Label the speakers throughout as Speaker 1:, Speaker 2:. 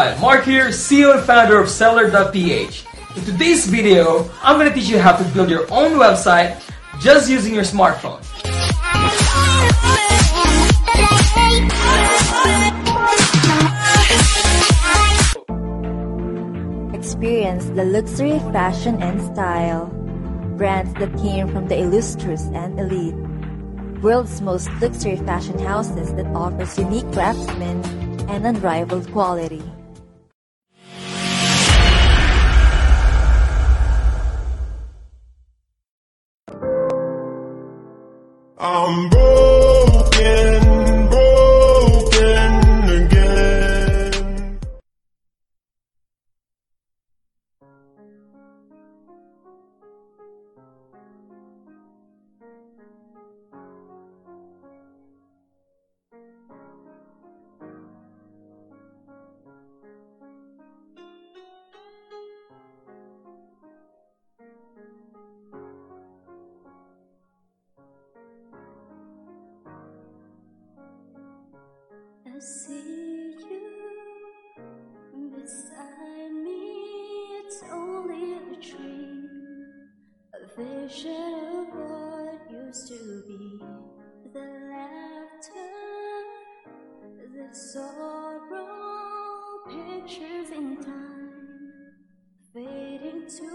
Speaker 1: Hi, Mark here, CEO and founder of Seller.ph. In today's video, I'm going to teach you how to build your own website just using your smartphone.
Speaker 2: Experience the luxury fashion and style, brands that came from the illustrious and elite, world's most luxury fashion houses that offers unique craftsmen and unrivaled quality.
Speaker 3: I'm.
Speaker 4: Shadow of what used to be the laughter, the sorrow, pictures in time, fading to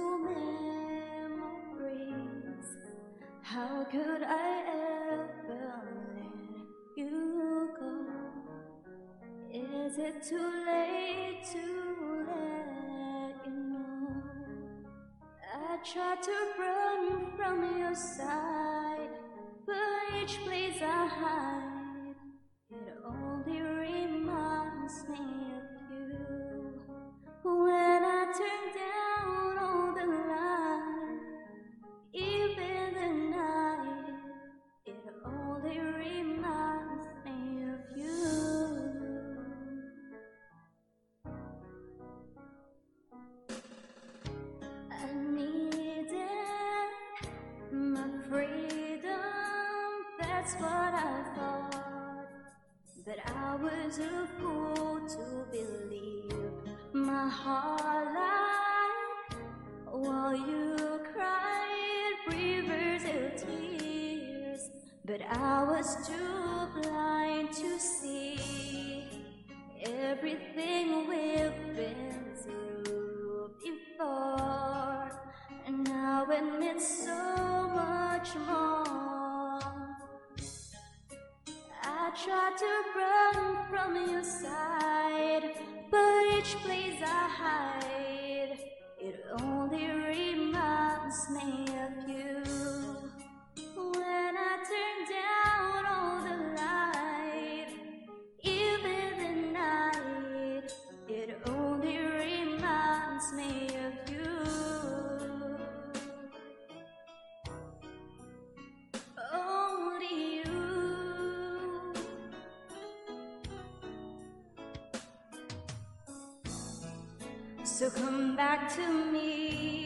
Speaker 4: memories. How could I ever let you go? Is it too late to? tried to run you from your side, but each place I hide. So come back to me.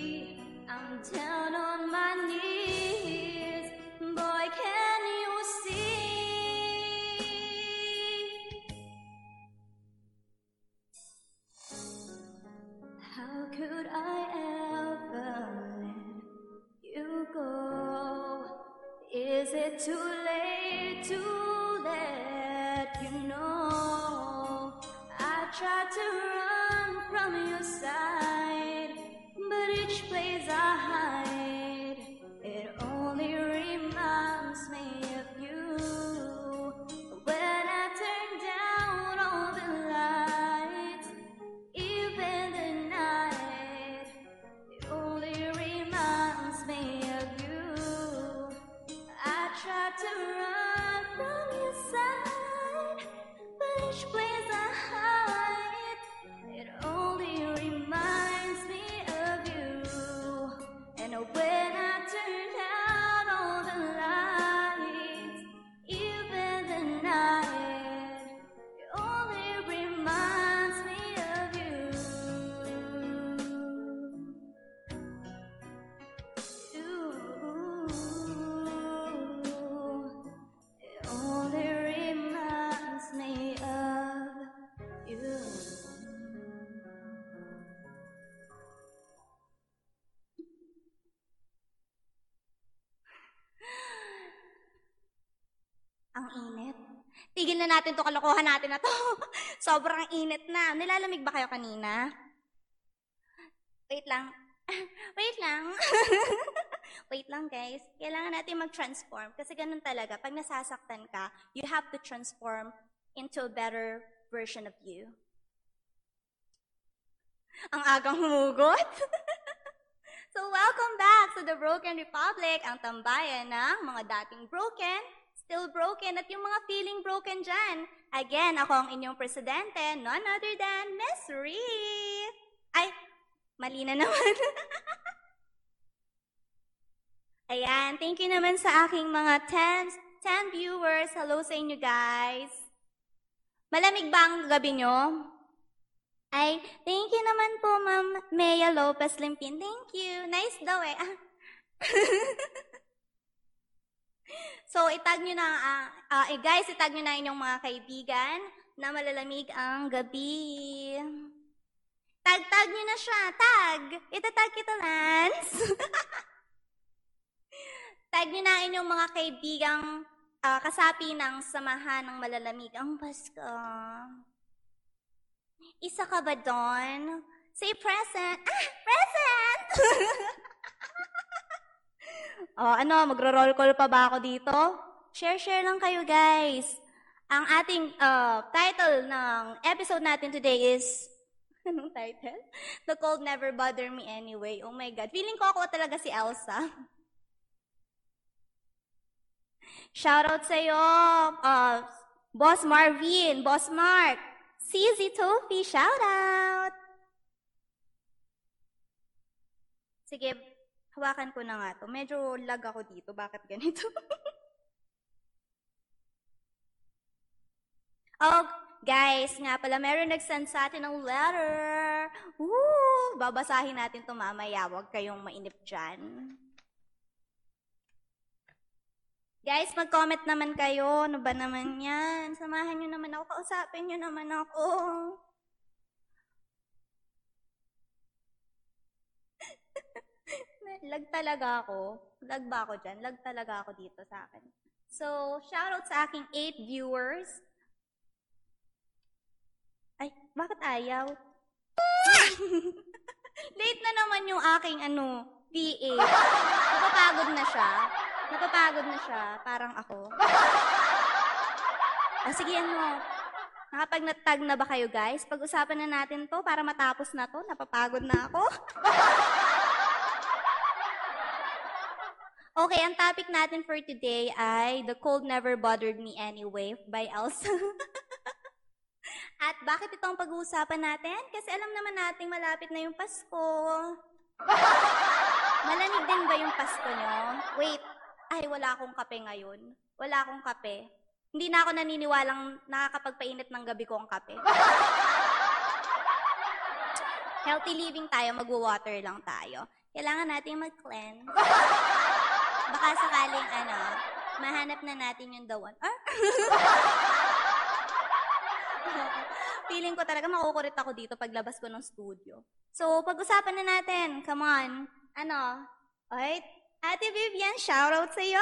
Speaker 4: Natin to kalokohan natin na to. Sobrang init na. Nilalamig ba kayo kanina? Wait lang. Wait lang. Wait lang, guys. Kailangan natin mag-transform. Kasi ganun talaga. Pag nasasaktan ka, you have to transform into a better version of you. Ang agang humugot. so, welcome back to the Broken Republic, ang tambayan ng mga dating broken, still broken, at yung mga feeling broken dyan. Again, ako ang inyong presidente, none other than Miss Reed. Ay, mali na naman. Ayan, thank you naman sa aking mga 10, 10 viewers. Hello sa inyo guys. Malamig ba ang gabi nyo? Ay, thank you naman po, Ma'am Mea Lopez Limpin. Thank you. Nice daw eh. So, itag nyo na, ah, eh, guys, itag nyo na inyong mga kaibigan na malalamig ang gabi. Tag-tag nyo na siya. Tag! Itatag kita, Lance. Tag nyo na inyong mga kaibigang ah, kasapi ng samahan ng malalamig ang Pasko. Isa ka ba doon? Say present. Ah, present! oh, ano, magro-roll call pa ba ako dito? Share-share lang kayo, guys. Ang ating uh, title ng episode natin today is... Anong title? The Cold Never Bother Me Anyway. Oh my God. Feeling ko ako talaga si Elsa. Shoutout sa'yo, uh, Boss Marvin, Boss Mark, CZ Tofi, shoutout! Sige, hawakan ko na nga to. Medyo lag ako dito. Bakit ganito? oh, guys, nga pala, meron nag-send sa atin ng letter. Woo! Babasahin natin to mamaya. Huwag kayong mainip dyan. Guys, mag-comment naman kayo. Ano ba naman yan? Samahan nyo naman ako. Kausapin nyo naman ako. Lag talaga ako. Lag ba ako dyan? Lag talaga ako dito sa akin. So, shoutout sa aking 8 viewers. Ay, bakit ayaw? Late na naman yung aking ano, PA. Napapagod na siya. Napapagod na siya, parang ako. O sige, ano, nakapag natag na ba kayo guys? Pag-usapan na natin to para matapos na to. Napapagod na ako. okay, ang topic natin for today ay The Cold Never Bothered Me Anyway by Elsa. At bakit ito ang pag-uusapan natin? Kasi alam naman nating malapit na yung Pasko. Malamig din ba yung Pasko nyo? Wait, ay wala akong kape ngayon. Wala akong kape. Hindi na ako naniniwalang nakakapagpainit ng gabi ko ang kape. Healthy living tayo, magwa-water lang tayo. Kailangan natin mag-cleanse. Baka sakaling ano, mahanap na natin yung dawan. Ah? Feeling ko talaga makukurit ako dito paglabas ko ng studio. So, pag-usapan na natin. Come on. Ano? Alright? Ate Vivian, shoutout sa'yo!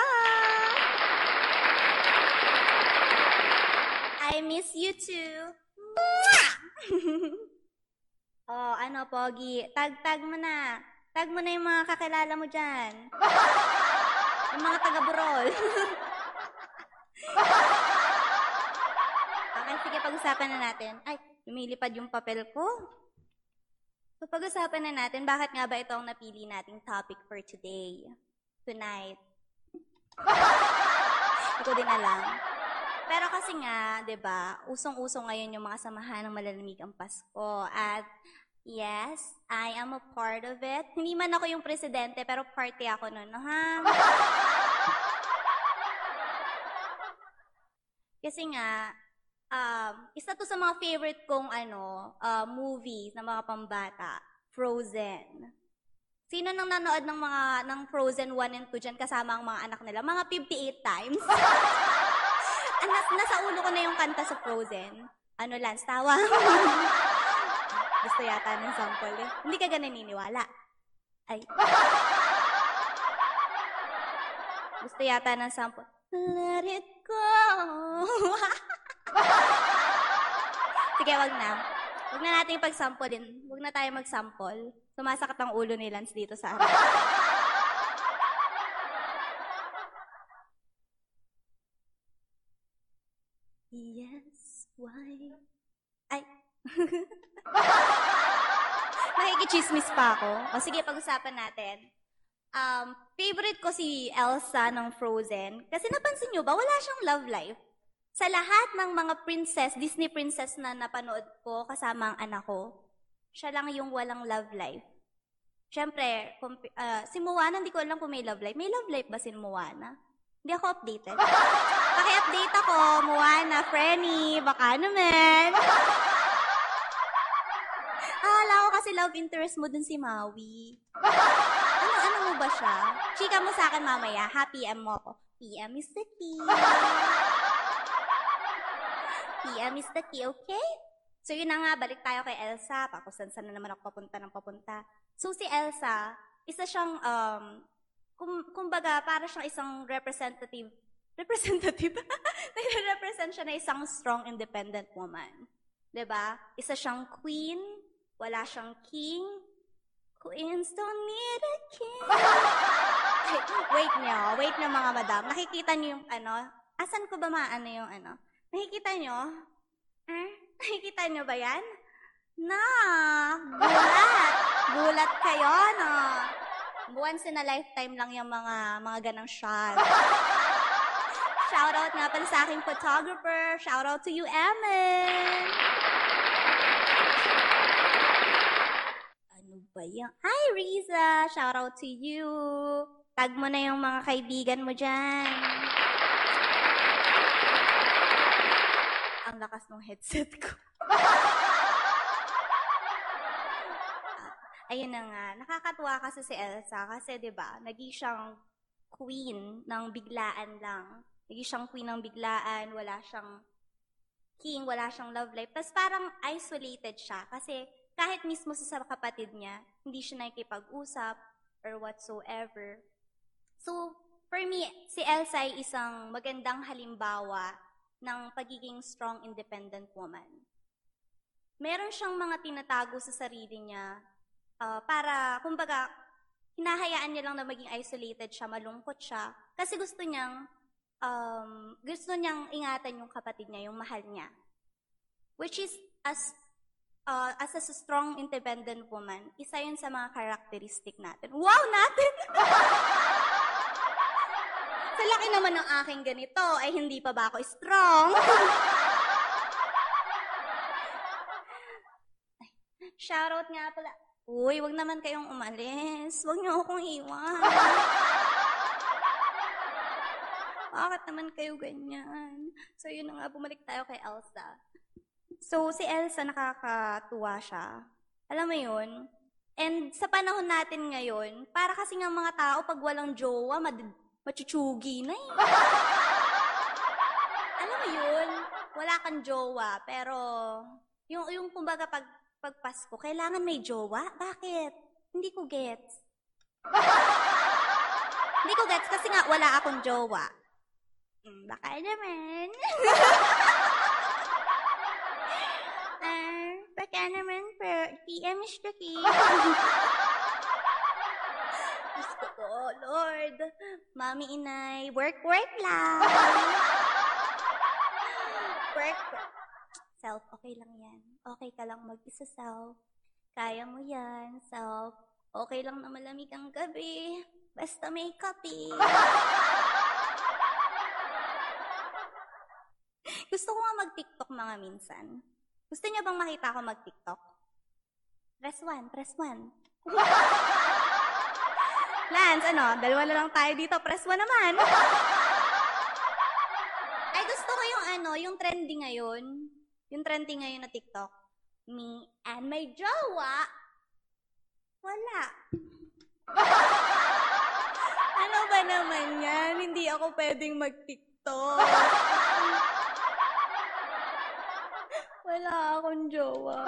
Speaker 4: I miss you too. oh, ano, Pogi? Tag-tag mo na. Tag mo na yung mga kakilala mo dyan. Yung mga taga-burol. okay, sige, pag-usapan na natin. Ay, lumilipad yung papel ko. So, pag-usapan na natin, bakit nga ba ito ang napili nating topic for today? Tonight. Hindi ko din alam. Pero kasi nga, 'di ba, usong-usong ngayon yung mga samahan ng malalamig ang Pasko. At yes, I am a part of it. Hindi man ako yung presidente, pero party ako nun, ha? kasi nga, um, isa to sa mga favorite kong ano, uh, movies na mga pambata, Frozen. Sino nang nanood ng mga ng Frozen 1 and 2 dyan kasama ang mga anak nila? Mga 58 times. Anak, nasa ulo ko na yung kanta sa Frozen. Ano, Lance, tawa. Gusto yata ng sample eh. Hindi ka ganun naniniwala. Ay. Gusto yata ng sample. Let it ko. Sige, wag na. Wag na natin pag-sample din. Wag na tayo mag-sample. Sumasakit ang ulo ni Lance dito sa harap. Yes, why? Ay. Nakikichismis pa ako. O sige, pag-usapan natin. Um, favorite ko si Elsa ng Frozen. Kasi napansin nyo ba, wala siyang love life. Sa lahat ng mga princess, Disney princess na napanood ko kasama ang anak ko, siya lang yung walang love life. Siyempre, comp- ah, si Moana, hindi ko alam kung may love life. May love life ba si Moana? Hindi ako updated. Paki-update ako, Moana, Frenny, baka naman. Kasi love interest mo dun si Maui. Ano, ano mo ba siya? Chika mo sa akin mamaya, happy PM mo ako. PM is the key. PM is the key, okay? So yun na nga, balik tayo kay Elsa. Pakusan na naman ako papunta ng papunta. So si Elsa, isa siyang, um, kum, kumbaga, para siyang isang representative, representative? Nagre-represent siya na isang strong, independent woman. ba? Isa siyang queen, wala siyang king. Queens don't need a king. Ay, wait niyo, wait na mga madam. Nakikita niyo yung ano? Asan ko ba maano yung ano? Nakikita niyo? Eh? Nakikita niyo ba yan? Na, gulat. Gulat kayo, no? Once in a lifetime lang yung mga mga ganang shot. Shoutout nga pala sa aking photographer. Shoutout to you, Emmett. Ano ba yan? Hi, Riza! Shoutout to you. Tag mo na yung mga kaibigan mo dyan. Ang lakas ng headset ko. Ayun na nga, nakakatuwa kasi si Elsa kasi 'di ba, naging siyang queen ng biglaan lang. Naging siyang queen ng biglaan, wala siyang king, wala siyang love life. Tapos parang isolated siya kasi kahit mismo sa kapatid niya, hindi siya nakikipag-usap or whatsoever. So, for me, si Elsa ay isang magandang halimbawa ng pagiging strong, independent woman. Meron siyang mga tinatago sa sarili niya ah, para, kumbaga, hinahayaan niya lang na maging isolated siya, malungkot siya. Kasi gusto niyang, um, gusto niyang ingatan yung kapatid niya, yung mahal niya. Which is, as, uh, as a strong, independent woman, isa yun sa mga characteristic natin. Wow, natin! sa laki naman ng aking ganito, ay hindi pa ba ako strong? Shoutout nga pala. Uy, wag naman kayong umalis. Wag niyo akong iwan. Bakit naman kayo ganyan? So, yun na nga, bumalik tayo kay Elsa. So, si Elsa, nakakatuwa siya. Alam mo yun? And sa panahon natin ngayon, para kasi nga mga tao, pag walang jowa, mad- machuchugi na eh. Alam mo yun? Wala kang jowa, pero yung, yung kumbaga pag, pag Pasko, kailangan may jowa? Bakit? Hindi ko gets. Hindi ko gets kasi nga wala akong jowa. Mm, baka naman. Naman per PM is the key. Diyos ko po, Lord. Mami, inay, work, work lang. work, work. Self, okay lang yan. Okay ka lang mag-isa, self. Kaya mo yan, self. Okay lang na malamig ang gabi. Basta may kape. Gusto ko nga mag-TikTok mga minsan. Gusto niyo bang makita ako mag-TikTok? Press one, press one. Lance, ano? Dalawa na lang tayo dito. Press one naman. Ay, gusto ko yung ano, yung trendy ngayon. Yung trendy ngayon na TikTok. Me and my jowa. Wala. ano ba naman yan? Hindi ako pwedeng mag-TikTok. Wala akong jowa.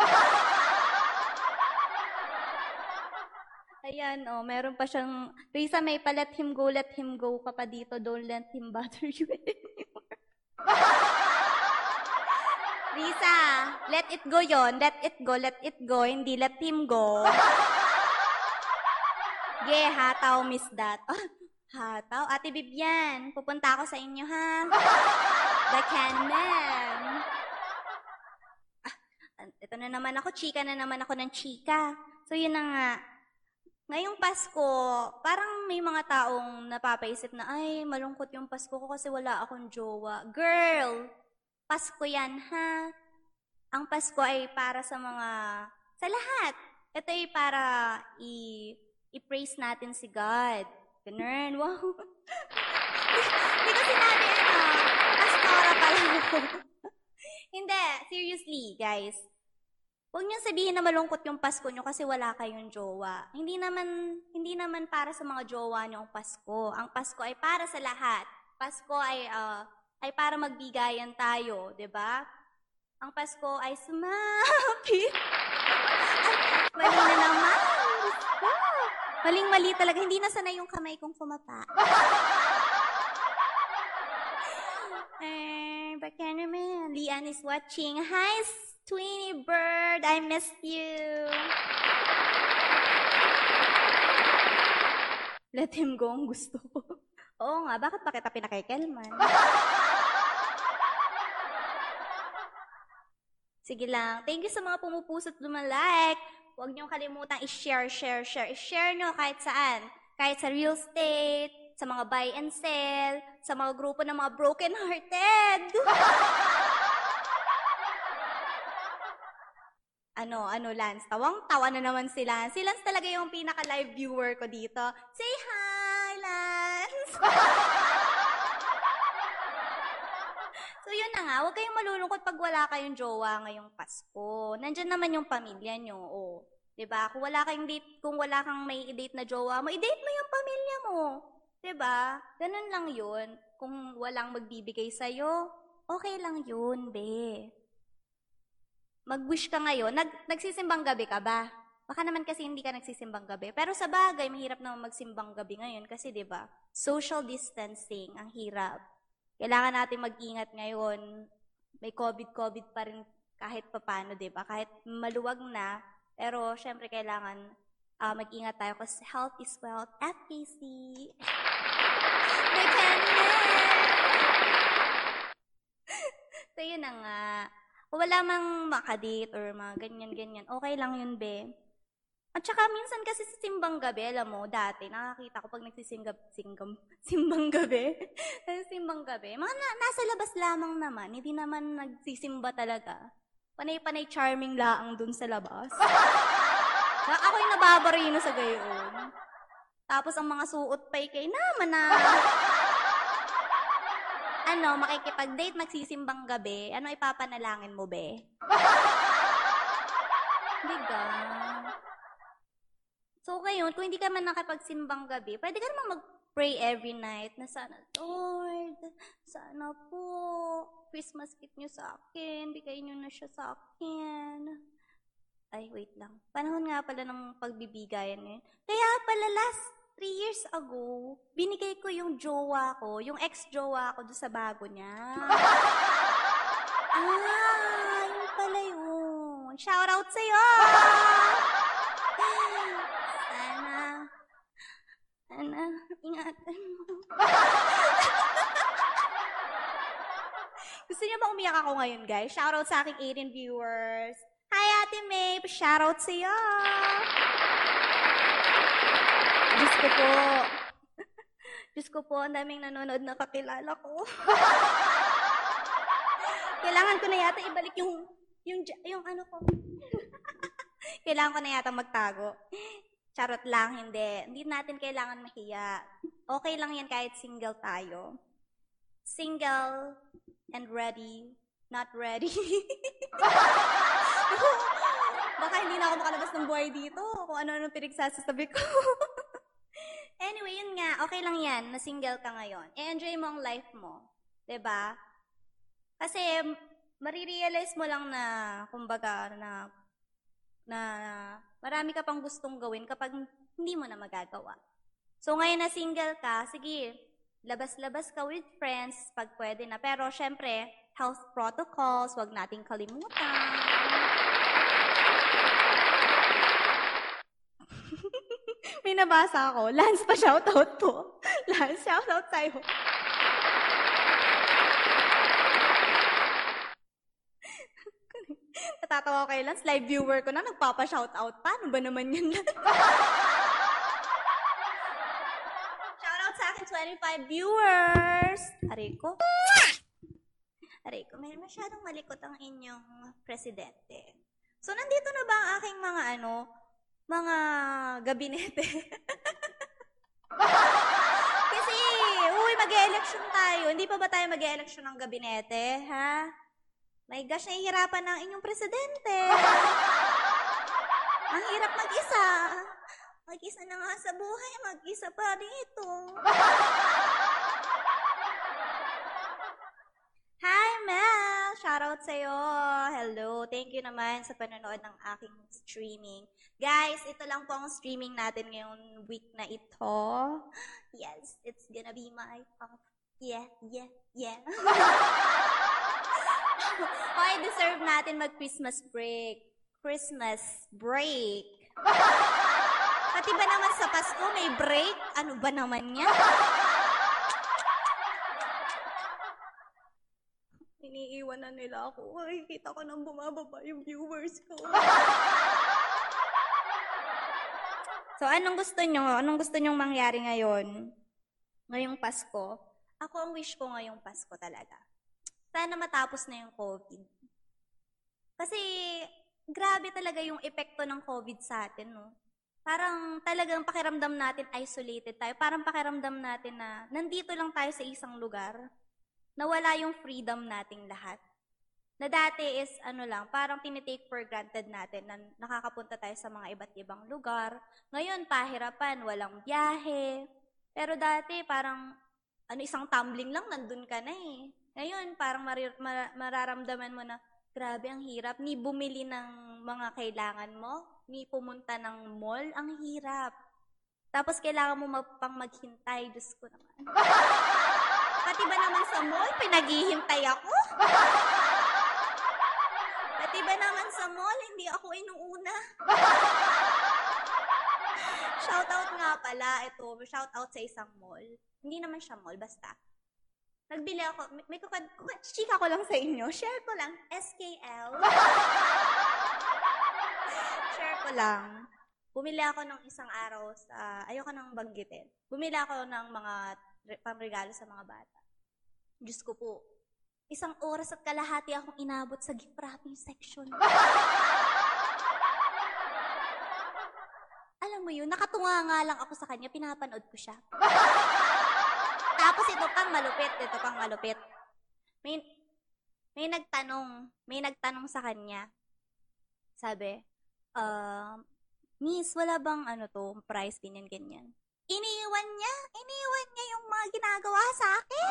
Speaker 4: Ayan, oh, meron pa siyang, Risa, may pa let him go, let him go ka pa dito, don't let him bother you anymore. Lisa, let it go yon. Let it go, let it go. Hindi let him go. Ge, hataw, miss that. Ah, hataw. Ate Bibian, pupunta ako sa inyo, ha? The Canman. Ito na naman ako, chika na naman ako ng chika. So, yun na nga. Ngayong Pasko, parang may mga taong napapaisip na, ay, malungkot yung Pasko ko kasi wala akong jowa. Girl, Pasko yan, ha? Ang Pasko ay para sa mga, sa lahat. Ito ay para i, i-praise natin si God. Ganun, wow. Hindi ko sinabi, ano, Pastora pala. Hindi, seriously, guys. Huwag niyo sabihin na malungkot yung Pasko niyo kasi wala kayong jowa. Hindi naman hindi naman para sa mga jowa niyo ang Pasko. Ang Pasko ay para sa lahat. Pasko ay ah, ay para magbigayan tayo, 'di ba? Ang Pasko ay sumapi. Ay, mali na naman. Maling-mali talaga. Hindi na sanay yung kamay kong kumapa. Eh, baka naman. Lian is watching. Hi, Tweeny Bird. I missed you. Let him go ang gusto ko. Oo nga, bakit pa kita pinakikelman? Sige lang. Thank you sa mga pumupuso't lumalike. Huwag niyong kalimutang i-share, share, share. I-share nyo kahit saan. Kahit sa real estate, sa mga buy and sell, sa mga grupo ng mga broken-hearted. ano, ano, Lance? Tawang-tawa na naman si Lance. Si Lance talaga yung pinaka-live viewer ko dito. Say hi, Lance! so, yun na nga. Huwag kayong malulungkot pag wala kayong jowa ngayong Pasko. Nandyan naman yung pamilya nyo. O, 'di ba? Kung wala kayong date, kung wala kang may date na jowa mo, i-date mo yung pamilya mo. 'Di ba? Ganun lang 'yun. Kung walang magbibigay sa okay lang 'yun, be. Mag-wish ka ngayon. Nag nagsisimbang gabi ka ba? Baka naman kasi hindi ka nagsisimbang gabi. Pero sa bagay, mahirap naman magsimbang gabi ngayon kasi 'di ba? Social distancing ang hirap. Kailangan natin mag-ingat ngayon. May COVID-COVID pa rin kahit papano, 'di ba? Kahit maluwag na, pero syempre kailangan ah, mag-ingat tayo kasi health is wealth at PC. May So, yun na nga. Wala mang makadate or mga ganyan-ganyan, okay lang yun, be. At saka minsan kasi sa simbang gabi, alam mo, dati, nakakita ko pag nagsisinggab, singgam, simbang gabi, simbang gabi, mga na, nasa labas lamang naman, hindi naman nagsisimba talaga. Panay-panay charming laang dun sa labas. Na, ako yung nababarino sa gayon. Tapos ang mga suot pa kay naman na ano, makikipag-date, magsisimbang gabi, ano ipapanalangin mo, be? Diba? So, ngayon, kung hindi ka man nakapagsimbang gabi, pwede ka naman mag-pray every night na sana, Lord, sana po, Christmas gift niyo sa akin, bigay niyo na siya sa akin. Ay, wait lang. Panahon nga pala ng pagbibigayan ngayon. Kaya pala last three years ago, binigay ko yung jowa ko, yung ex-jowa ko doon sa bago niya. ah, yun pala yun. Shout out sa'yo! Sana, sana, ingatan mo. Gusto niyo ba umiyak ako ngayon, guys? Shout out sa aking 18 viewers. Hi, Ate May! Shout out sa'yo! Diyos ko po. Diyos ko po, ang daming nanonood na kakilala ko. Kailangan ko na yata ibalik yung, yung, yung ano ko. Kailangan ko na yata magtago. Charot lang, hindi. Hindi natin kailangan mahiya. Okay lang yan kahit single tayo. Single and ready, not ready. Baka hindi na ako makalabas ng buhay dito kung ano-ano pinagsasasabi ko. Anyway, yun nga, okay lang yan na single ka ngayon. I-enjoy mo ang life mo. ba? Kasi marirealize mo lang na, kumbaga, na, na marami ka pang gustong gawin kapag hindi mo na magagawa. So ngayon na single ka, sige, labas-labas ka with friends pag pwede na. Pero syempre, health protocols, wag nating kalimutan. May nabasa ako. Lance pa shoutout po. Lance, shoutout tayo. Natatawa ko kay Lance. Live viewer ko na. Nagpapa-shoutout. Paano ba naman yun? Shoutout sa akin, 25 viewers. Aray ko. Aray ko, may masyadong malikot ang inyong presidente. So, nandito na ba ang aking mga ano, mga gabinete? Kasi, uy, mag-election tayo. Hindi pa ba tayo mag-election ng gabinete, ha? My gosh, nahihirapan ng inyong presidente. Ang hirap mag-isa. Mag-isa na nga sa buhay, mag-isa pa dito. Hi, Mel! Shoutout sa'yo. Hello. Thank you naman sa panonood ng aking streaming. Guys, ito lang po ang streaming natin ngayong week na ito. Yes, it's gonna be my off. Yeah, yeah, yeah. Hoy, deserve natin mag-Christmas break. Christmas break. Pati ba naman sa Pasko may break? Ano ba naman yan? Iniiwan na nila ako. Ay, kita ko nang bumababa yung viewers ko. so, anong gusto nyo? Anong gusto nyong mangyari ngayon? Ngayong Pasko? Ako ang wish ko ngayong Pasko talaga. Sana matapos na yung COVID. Kasi, grabe talaga yung epekto ng COVID sa atin, no? Parang talagang pakiramdam natin isolated tayo. Parang pakiramdam natin na nandito lang tayo sa isang lugar. Nawala yung freedom nating lahat. Na dati is ano lang, parang tinitake for granted natin na nakakapunta tayo sa mga iba't ibang lugar. Ngayon, pahirapan, walang biyahe. Pero dati, parang ano, isang tumbling lang, nandun ka na eh. Ngayon, parang mari- mar- mararamdaman mo na, grabe, ang hirap. Ni bumili ng mga kailangan mo, ni pumunta ng mall, ang hirap. Tapos kailangan mo mag- pang maghintay, Diyos ko naman. Pati ba naman sa mall, pinaghihintay ako? Pati ba naman sa mall, hindi ako inuuna? Shoutout nga pala, ito, shoutout sa isang mall. Hindi naman siya mall, basta. Nagbili ako, may, may kukad, kukad, chika ko lang sa inyo, share ko lang, SKL. share ko lang. Bumili ako ng isang araw sa, ayoko nang banggitin. Bumili ako ng mga re- pangregalo sa mga bata. Diyos ko po, isang oras at kalahati akong inabot sa gift wrapping section. Alam mo yun, nakatunga nga lang ako sa kanya, pinapanood ko siya. Tapos ito pang malupit, ito pang malupit. May, may nagtanong, may nagtanong sa kanya. Sabi, um, Miss, wala bang ano to, price, ganyan, ganyan. Iniwan niya, iniwan niya yung mga ginagawa sa akin.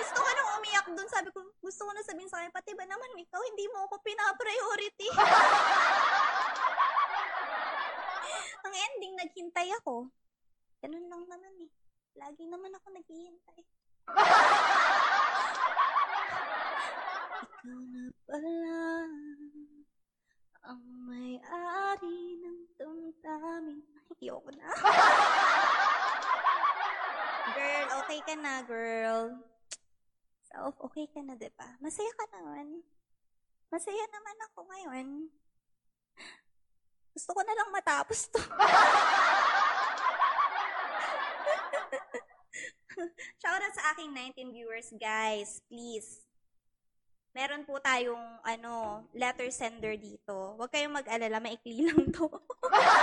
Speaker 4: Gusto ko nang umiyak dun. Sabi ko, gusto ko na sabihin sa kanya, pati ba naman ikaw, hindi mo ako pinapriority. Ang ending, naghintay ako. Ganun lang naman eh. Lagi naman ako naghihintay. Ikaw na pala ang may-ari ng damdamin. Ayoko na. girl, okay ka na, girl. Self, okay ka na, diba? Masaya ka naman. Masaya naman ako ngayon. Gusto ko na lang matapos to. Shoutout sa aking 19 viewers, guys. Please. Meron po tayong ano, letter sender dito. Huwag kayong mag-alala, maikli lang to.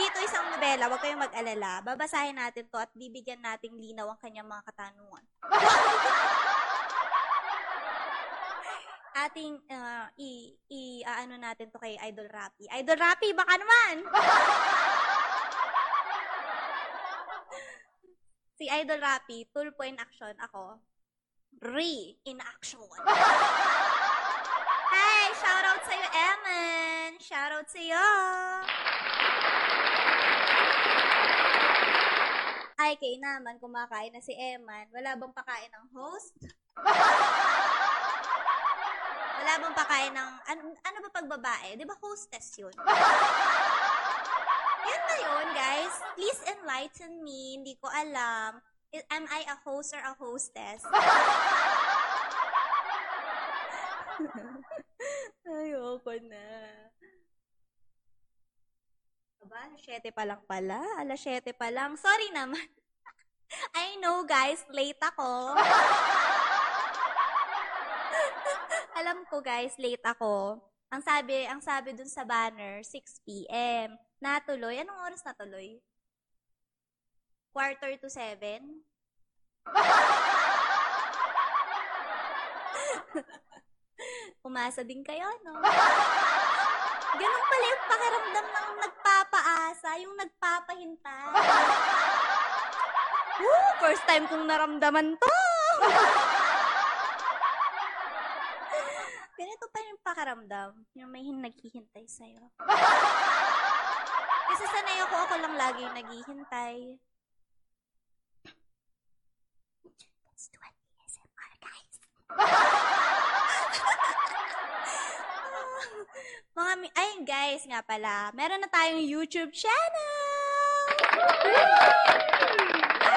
Speaker 4: Hindi ito isang nobela, huwag kayong mag-alala. Babasahin natin to at bibigyan nating linaw ang kanyang mga katanungan. Ating uh, i, i aano natin to kay Idol Rapi. Idol Rapi, baka naman! si Idol Rapi, tulpo in action ako. Re in action. Hey, shoutout sa'yo, Eman. Shoutout sa'yo. YK naman, kumakain na si Eman. Wala bang pakain ng host? Wala bang pakain ng, ano, ano ba pag babae? Di ba hostess yun? Yun na yun, guys. Please enlighten me. Hindi ko alam. Am I a host or a hostess? Ayoko na. Aba, alas 7 pa lang pala. Alas 7 pa lang. Sorry naman. I know, guys. Late ako. Alam ko, guys. Late ako. Ang sabi, ang sabi dun sa banner, 6 p.m. Natuloy. Anong oras natuloy? Quarter to 7? Umasa din kayo, no? Ganun pala yung pakiramdam ng nagpapaasa, yung nagpapahintay. Woo! First time kong naramdaman to! Ganito pa yung pakiramdam, yung may hin- naghihintay sa'yo. Kasi sanay ako, ako lang lagi yung naghihintay. Let's do an ASMR, guys. Mga, mi- ay guys, nga pala, meron na tayong YouTube channel!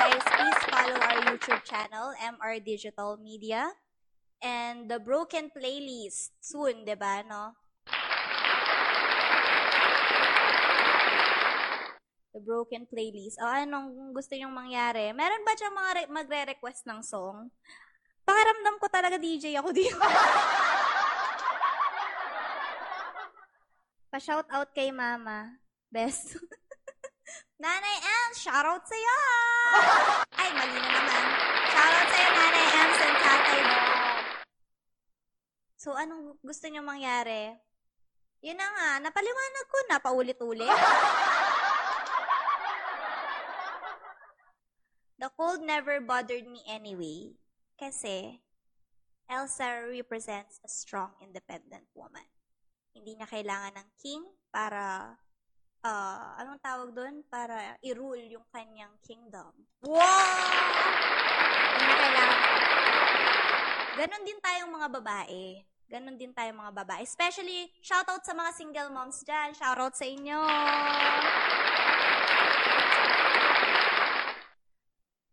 Speaker 4: guys, please follow our YouTube channel, MR Digital Media, and the Broken Playlist soon, 'di ba, no? The Broken Playlist. O, anong gusto nyong mangyari? Meron ba dyan mga re- magre-request ng song? Pakiramdam ko talaga DJ ako dito. Pa-shout out kay mama. Best. Nanay M, shout out sa'yo! Ay, mali na naman. Shout out sa'yo, Nanay M, sa tatay mo. So, anong gusto nyo mangyari? Yun na nga, napaliwanag ko na, paulit-ulit. The cold never bothered me anyway. Kasi, Elsa represents a strong, independent woman. Hindi niya kailangan ng king para, ah, anong tawag doon? Para i-rule yung kanyang kingdom. Wow! Hindi niya kailangan. Ganon din tayong mga babae. Ganon din tayong mga babae. Especially, shoutout sa mga single moms dyan. Shoutout sa inyo!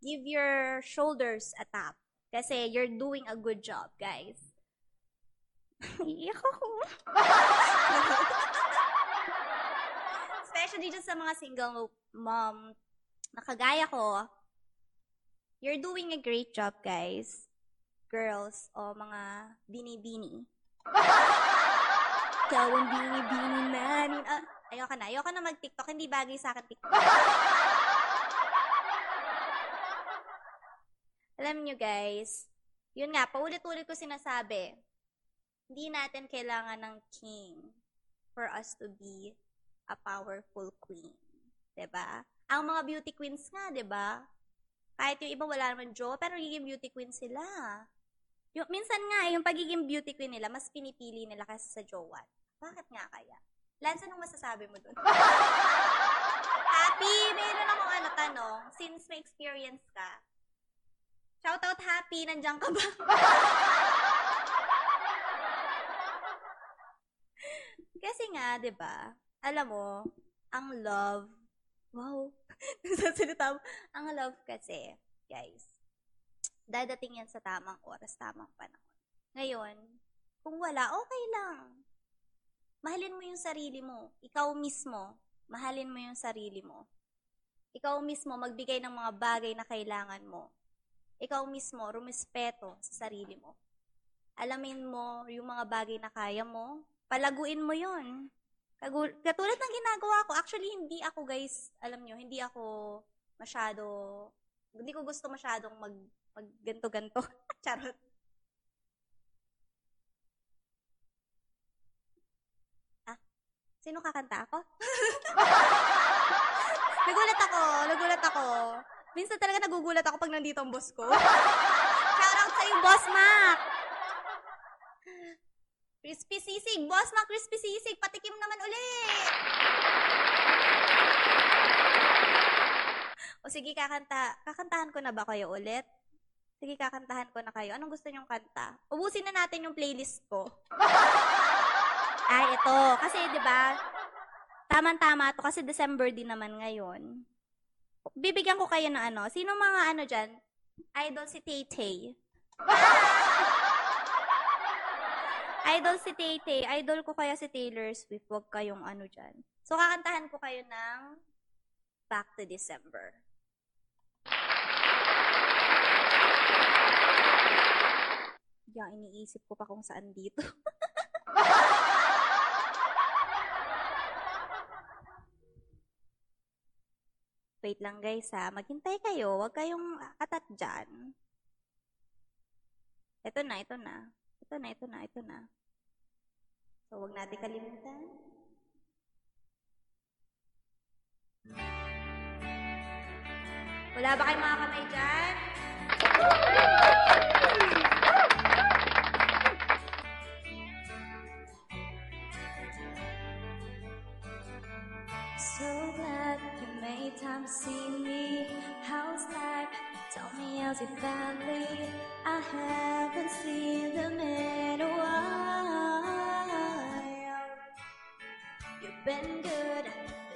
Speaker 4: Give your shoulders a tap. Kasi you're doing a good job, guys. Iyak ako. Especially dyan sa mga single mom na kagaya ko, you're doing a great job, guys. Girls o mga bini-bini. Ikaw ang bini-bini namin. Ah, ayoko na. Ayoko na mag-TikTok. Hindi bagay sa akin TikTok. Alam nyo guys, yun nga, paulit-ulit ko sinasabi, hindi natin kailangan ng king for us to be a powerful queen. ba? Ang mga beauty queens nga, ba? Kahit yung iba wala naman jowa, pero nagiging beauty queen sila. Yung, minsan nga, yung pagiging beauty queen nila, mas pinipili nila kasi sa jowa. Bakit nga kaya? Lance, anong masasabi mo dun? Happy, meron akong ano, tanong. Since may experience ka, Shoutout Happy, nandiyan ka ba? Kasi nga, 'di ba? Alam mo, ang love, wow. Nasasalita mo. Ang love kasi, guys, dadating yan sa tamang oras, tamang panahon. Ngayon, kung wala, okay lang. Mahalin mo yung sarili mo. Ikaw mismo, mahalin mo yung sarili mo. Ikaw mismo, magbigay ng mga bagay na kailangan mo ikaw mismo, rumispeto sa sarili mo. Alamin mo yung mga bagay na kaya mo, palaguin mo yun. Katulad ng ginagawa ko, actually hindi ako guys, alam nyo, hindi ako masyado, hindi ko gusto masyadong mag, mag ganto-ganto. Charot. Ah, sino kakanta ako? nagulat ako, nagulat ako. Minsan talaga nagugulat ako pag nandito ang boss ko. Shoutout sa iyo, Boss Mac! Crispy sisig! Boss Mac, crispy sisig! Patikim naman uli! O sige, kakanta, kakantahan ko na ba kayo ulit? Sige, kakantahan ko na kayo. Anong gusto nyong kanta? Ubusin na natin yung playlist ko. Ay, ito. Kasi, di ba, Taman-tama to kasi December din naman ngayon. Bibigyan ko kayo ng ano. Sino mga ano dyan? Idol si Tay-Tay. Idol si Tay-Tay. Idol ko kaya si Taylor Swift. Huwag kayong ano dyan. So, kakantahan ko kayo ng Back to December. Diyan, iniisip ko pa kung saan dito. Wait lang guys ha. Maghintay kayo. Huwag kayong atat dyan. Ito na, ito na. Ito na, ito na, ito na. So, huwag natin kalimutan. Wala ba kayong mga kamay dyan? So glad you made time to see me. How's life? Tell me how's your family? I haven't seen them in a while. You've been good,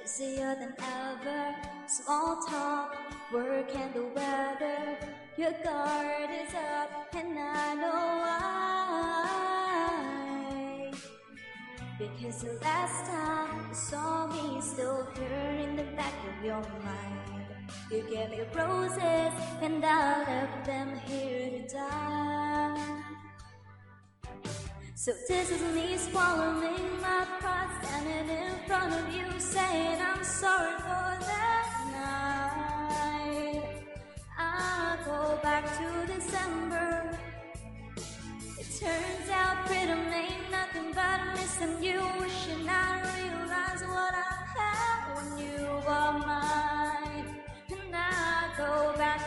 Speaker 4: busier than ever. Small talk, work and the weather. Your guard is up, and I know why. Because the last time you saw me still here in the back of your mind. You gave me roses and I left them here to die. So this is me swallowing my pride, standing in front of you, saying I'm sorry for that night. I go back to December. It turns out freedom ain't nothing but missing you, wishing I realized what I had when you were mine.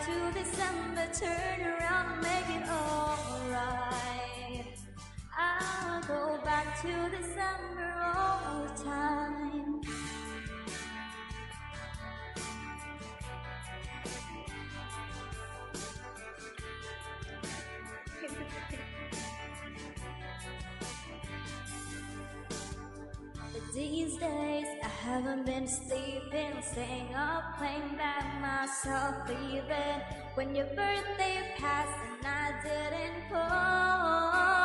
Speaker 4: To December, turn around and make it alright. I'll go back to December all the time. These days haven't been sleeping, staying up, playing back myself, even when your birthday passed and I didn't call.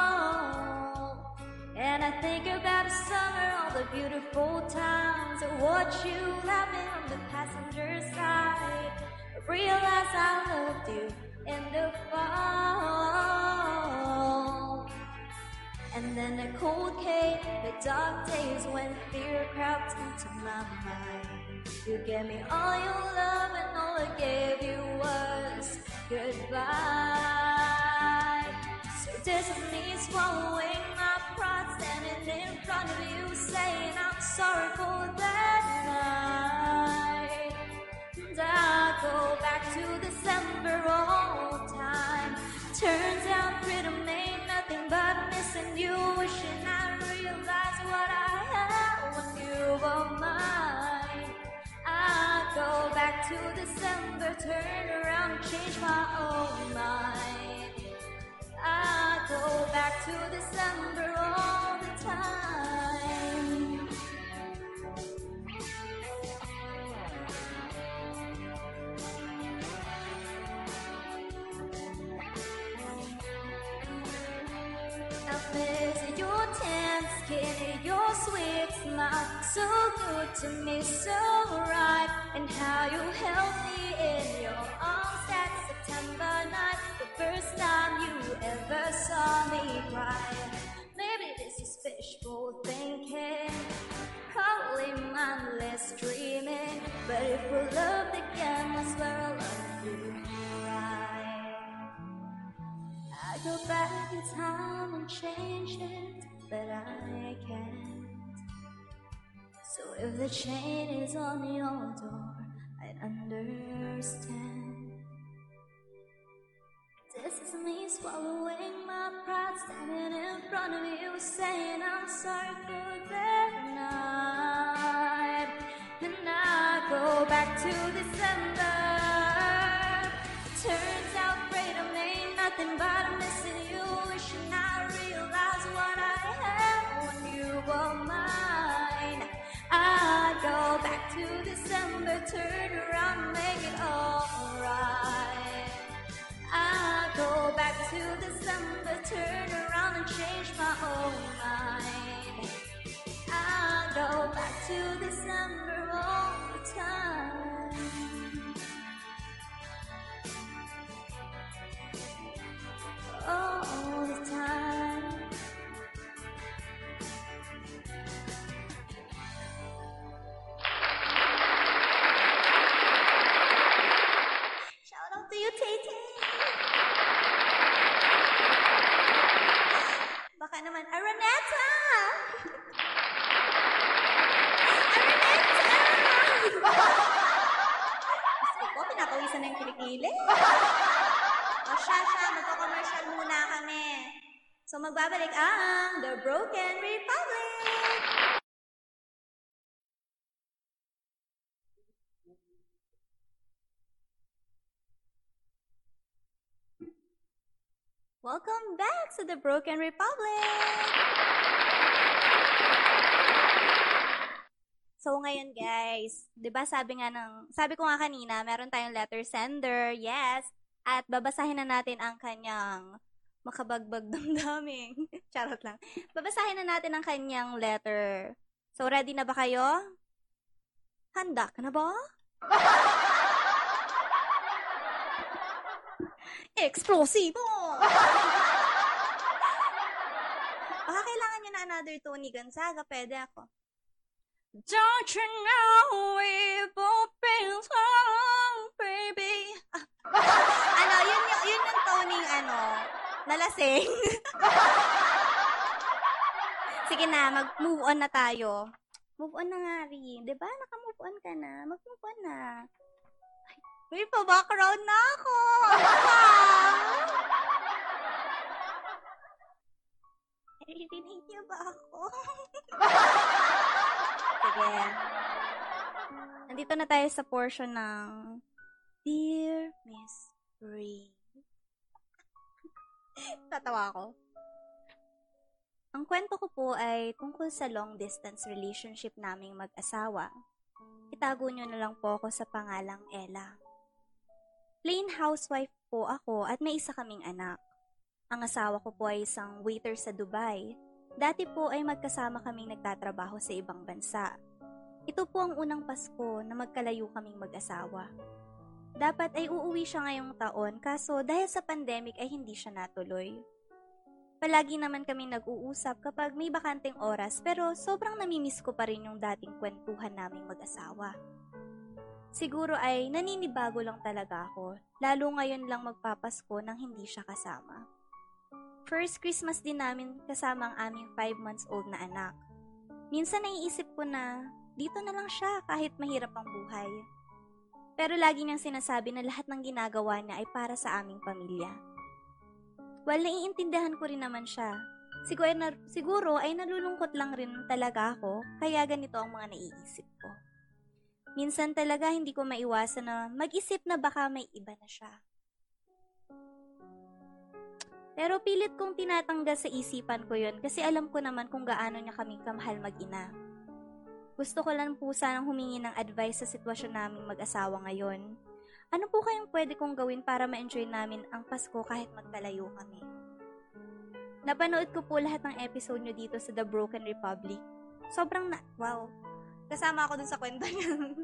Speaker 4: And I think about the summer, all the beautiful times. I watch you laughing on the passenger side. I realize I loved you in the fall. And then the cold came, the dark days when fear crept into my mind. You gave me all your love, and all I gave you was goodbye. So this is me swallowing my pride, standing in front of you, saying I'm sorry for that night. And I go back to December all the time. Turns out freedom missing you, wishing I realized what I had when you oh were mine. I go back to December, turn around, change my own mind. I go back to December all the time. Miss your tan skin, your sweet smile, so good to me, so right, and how you held me in your arms that September night, the first time you ever saw me cry. Maybe this is wishful thinking, probably mindless dreaming, but if we loved again, I swear I'll love you right. I go back in time and change it, that I can't. So if the chain is on your door, I understand. This is me swallowing my pride, standing in front of you, saying I'm sorry for that night. And I go back to December. Turns out, afraid I ain't nothing but missing you. were mine. I'd go back to December, turn around, make it alright. I'd go back to December, turn around and change my own mind. I'd go back to December all the time. All the time. So magbabalik ang The Broken Republic! Welcome back to the Broken Republic! So ngayon guys, 'di ba sabi nga ng sabi ko nga kanina, meron tayong letter sender. Yes. At babasahin na natin ang kanyang makabagbag damdaming. Charot lang. Babasahin na natin ang kanyang letter. So ready na ba kayo? Handa ka na ba? Explosivo! Baka kailangan nyo na another Tony Gonzaga, pwede ako. Don't you know we've both been wrong, baby? Ah. ano, yun yung, yun yung toning, ano, nalasing. Sige na, mag-move on na tayo. Move on na nga. Di ba? Naka-move on ka na. Mag-move on na. Ay, may pa-background na ako. Ano? Naririnig niyo ba ako? Sige. Nandito na tayo sa portion ng Dear Miss Bree. Tatawa ako. Ang kwento ko po ay tungkol sa long distance relationship naming mag-asawa. Itago nyo na lang po ako sa pangalang Ella. Plain housewife po ako at may isa kaming anak. Ang asawa ko po ay isang waiter sa Dubai. Dati po ay magkasama kaming nagtatrabaho sa ibang bansa. Ito po ang unang Pasko na magkalayo kaming mag-asawa. Dapat ay uuwi siya ngayong taon kaso dahil sa pandemic ay hindi siya natuloy. Palagi naman kami nag-uusap kapag may bakanteng oras pero sobrang namimiss ko pa rin yung dating kwentuhan naming mag-asawa. Siguro ay naninibago lang talaga ako, lalo ngayon lang magpapasko nang hindi siya kasama. First Christmas din namin kasama ang aming 5 months old na anak. Minsan naiisip ko na dito na lang siya kahit mahirap ang buhay. Pero lagi niyang sinasabi na lahat ng ginagawa niya ay para sa aming pamilya. Well, naiintindihan ko rin naman siya. Siguro, na, siguro ay nalulungkot lang rin talaga ako, kaya ganito ang mga naiisip ko. Minsan talaga hindi ko maiwasan na mag-isip na baka may iba na siya. Pero pilit kong tinatanggal sa isipan ko yun kasi alam ko naman kung gaano niya kaming kamahal mag-ina. Gusto ko lang po sanang humingi ng advice sa sitwasyon naming mag-asawa ngayon. Ano po kayong pwede kong gawin para ma-enjoy namin ang Pasko kahit magkalayo kami? Napanood ko po lahat ng episode nyo dito sa The Broken Republic. Sobrang na... Wow. Kasama ako dun sa kwento.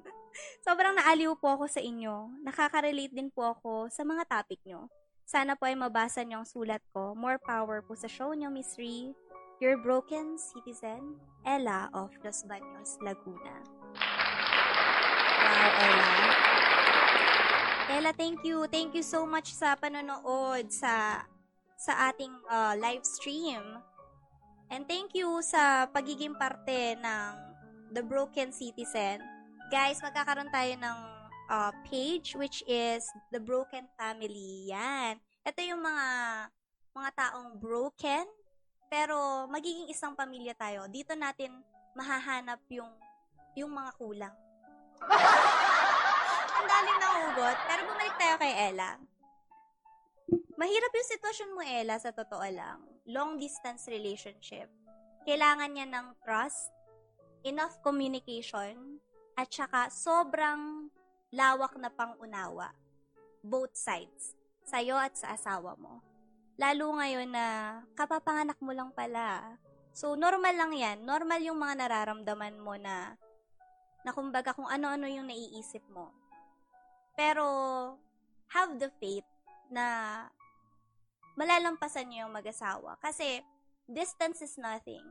Speaker 4: Sobrang naaliw po ako sa inyo. Nakaka-relate din po ako sa mga topic nyo. Sana po ay mabasa niyo ang sulat ko. More power po sa show niyo, Miss Ree. Your broken citizen, Ella of Los Baños, Laguna. Wow, Ella. Ella, thank you. Thank you so much sa panonood sa sa ating uh, live stream. And thank you sa pagiging parte ng The Broken Citizen. Guys, magkakaroon tayo ng uh, page which is The Broken Family. Yan. Ito yung mga mga taong broken pero magiging isang pamilya tayo. Dito natin mahahanap yung yung mga kulang. Ang dali na hugot. Pero bumalik tayo kay Ella. Mahirap yung sitwasyon mo, Ella, sa totoo lang. Long distance relationship. Kailangan niya ng trust, enough communication, at saka sobrang lawak na pangunawa. Both sides. Sa'yo at sa asawa mo. Lalo ngayon na kapapanganak mo lang pala. So, normal lang yan. Normal yung mga nararamdaman mo na na kumbaga kung ano-ano yung naiisip mo. Pero, have the faith na malalampasan niyo yung mag-asawa. Kasi, distance is nothing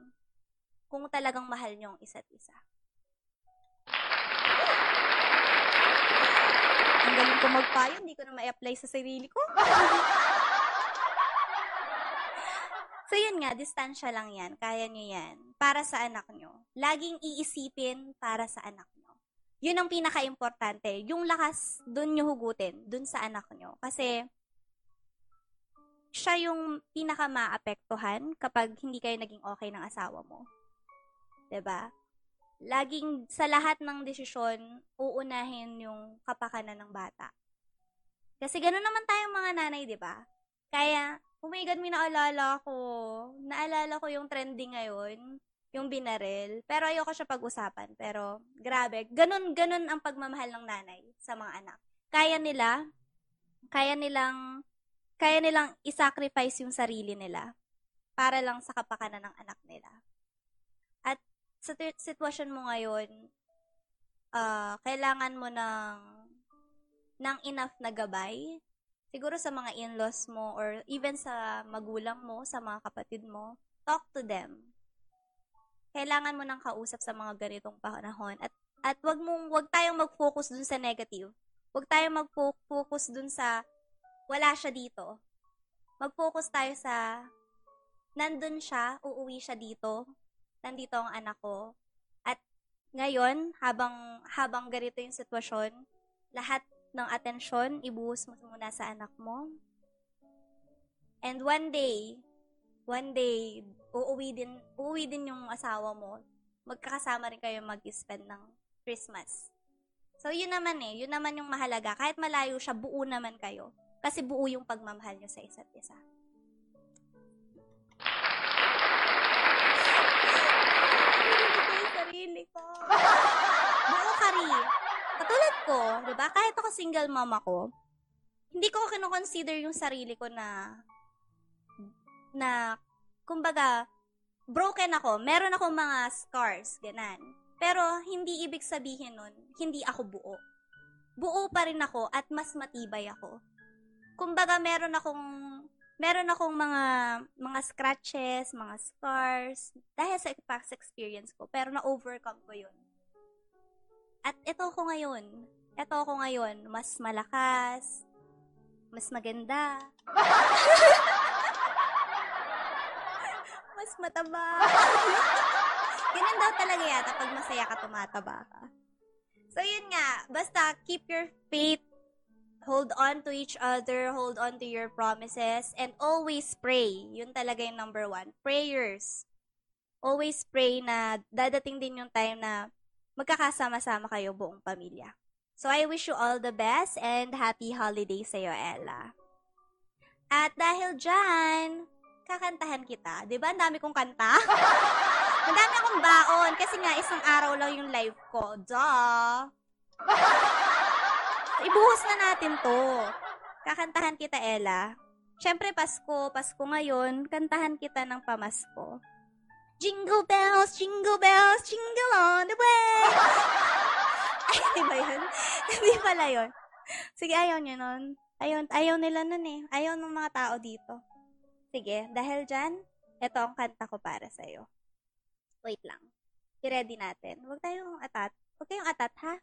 Speaker 4: kung talagang mahal niyo ang isa't isa. Ang galing ko magpayo, hindi ko na ma-apply sa sarili ko. so yun nga, distansya lang yan. Kaya nyo yan. Para sa anak nyo. Laging iisipin para sa anak nyo. yun ang pinaka-importante. Yung lakas, dun nyo hugutin, dun sa anak nyo. Kasi, siya yung pinaka maapektuhan kapag hindi kayo naging okay ng asawa mo. 'Di ba? Laging sa lahat ng desisyon, uunahin yung kapakanan ng bata. Kasi gano'n naman tayong mga nanay, 'di ba? Kaya, oh my God, may naalala ko. Naalala ko yung trending ngayon, yung binaril. Pero ayoko siya pag-usapan. Pero, grabe. Ganun, ganun ang pagmamahal ng nanay sa mga anak. Kaya nila, kaya nilang kaya nilang isacrifice yung sarili nila para lang sa kapakanan ng anak nila. At sa t- sitwasyon mo ngayon, uh, kailangan mo ng, ng enough na gabay. Siguro sa mga in-laws mo or even sa magulang mo, sa mga kapatid mo, talk to them. Kailangan mo ng kausap sa mga ganitong panahon. At, at wag mong, wag tayong mag-focus dun sa negative. Wag tayong mag-focus dun sa wala siya dito. Mag-focus tayo sa nandun siya, uuwi siya dito, nandito ang anak ko. At ngayon, habang habang ganito yung sitwasyon, lahat ng atensyon ibuhos mo muna sa anak mo. And one day, one day, uuwi din, uuwi din yung asawa mo. Magkakasama rin kayo mag-spend ng Christmas. So, yun naman eh. Yun naman yung mahalaga. Kahit malayo siya, buo naman kayo. Kasi buo yung pagmamahal nyo sa isa't isa. sarili ko. Buo ka rin. Katulad ko, di ba? Kahit ako single mom ako, hindi ko kinoconsider yung sarili ko na na kumbaga broken ako. Meron akong mga scars, ganan. Pero hindi ibig sabihin nun, hindi ako buo. Buo pa rin ako at mas matibay ako kumbaga meron akong meron akong mga mga scratches, mga scars dahil sa past experience ko, pero na-overcome ko 'yun. At ito ko ngayon. Ito ako ngayon, mas malakas, mas maganda. mas mataba. Ganun daw talaga yata pag masaya ka, tumataba ka. So, yun nga. Basta, keep your faith hold on to each other, hold on to your promises, and always pray. Yun talaga yung number one. Prayers. Always pray na dadating din yung time na magkakasama-sama kayo buong pamilya. So, I wish you all the best and happy holidays sa'yo, Ella. At dahil dyan, kakantahan kita. Ba? Ang dami kong kanta. Ang dami akong baon. Kasi nga, isang araw lang yung live ko. Duh! Ibuhos na natin to. Kakantahan kita, Ella. Siyempre, Pasko. Pasko ngayon, kantahan kita ng pamasko. Jingle bells, jingle bells, jingle on the way! Ay, di ba yun? Hindi pala yun. Sige, ayaw nyo nun. Ayaw, ayaw nila nun eh. Ayaw ng mga tao dito. Sige, dahil dyan, ito ang kanta ko para sa'yo. Wait lang. I-ready natin. Huwag tayong atat. Huwag kayong atat, ha?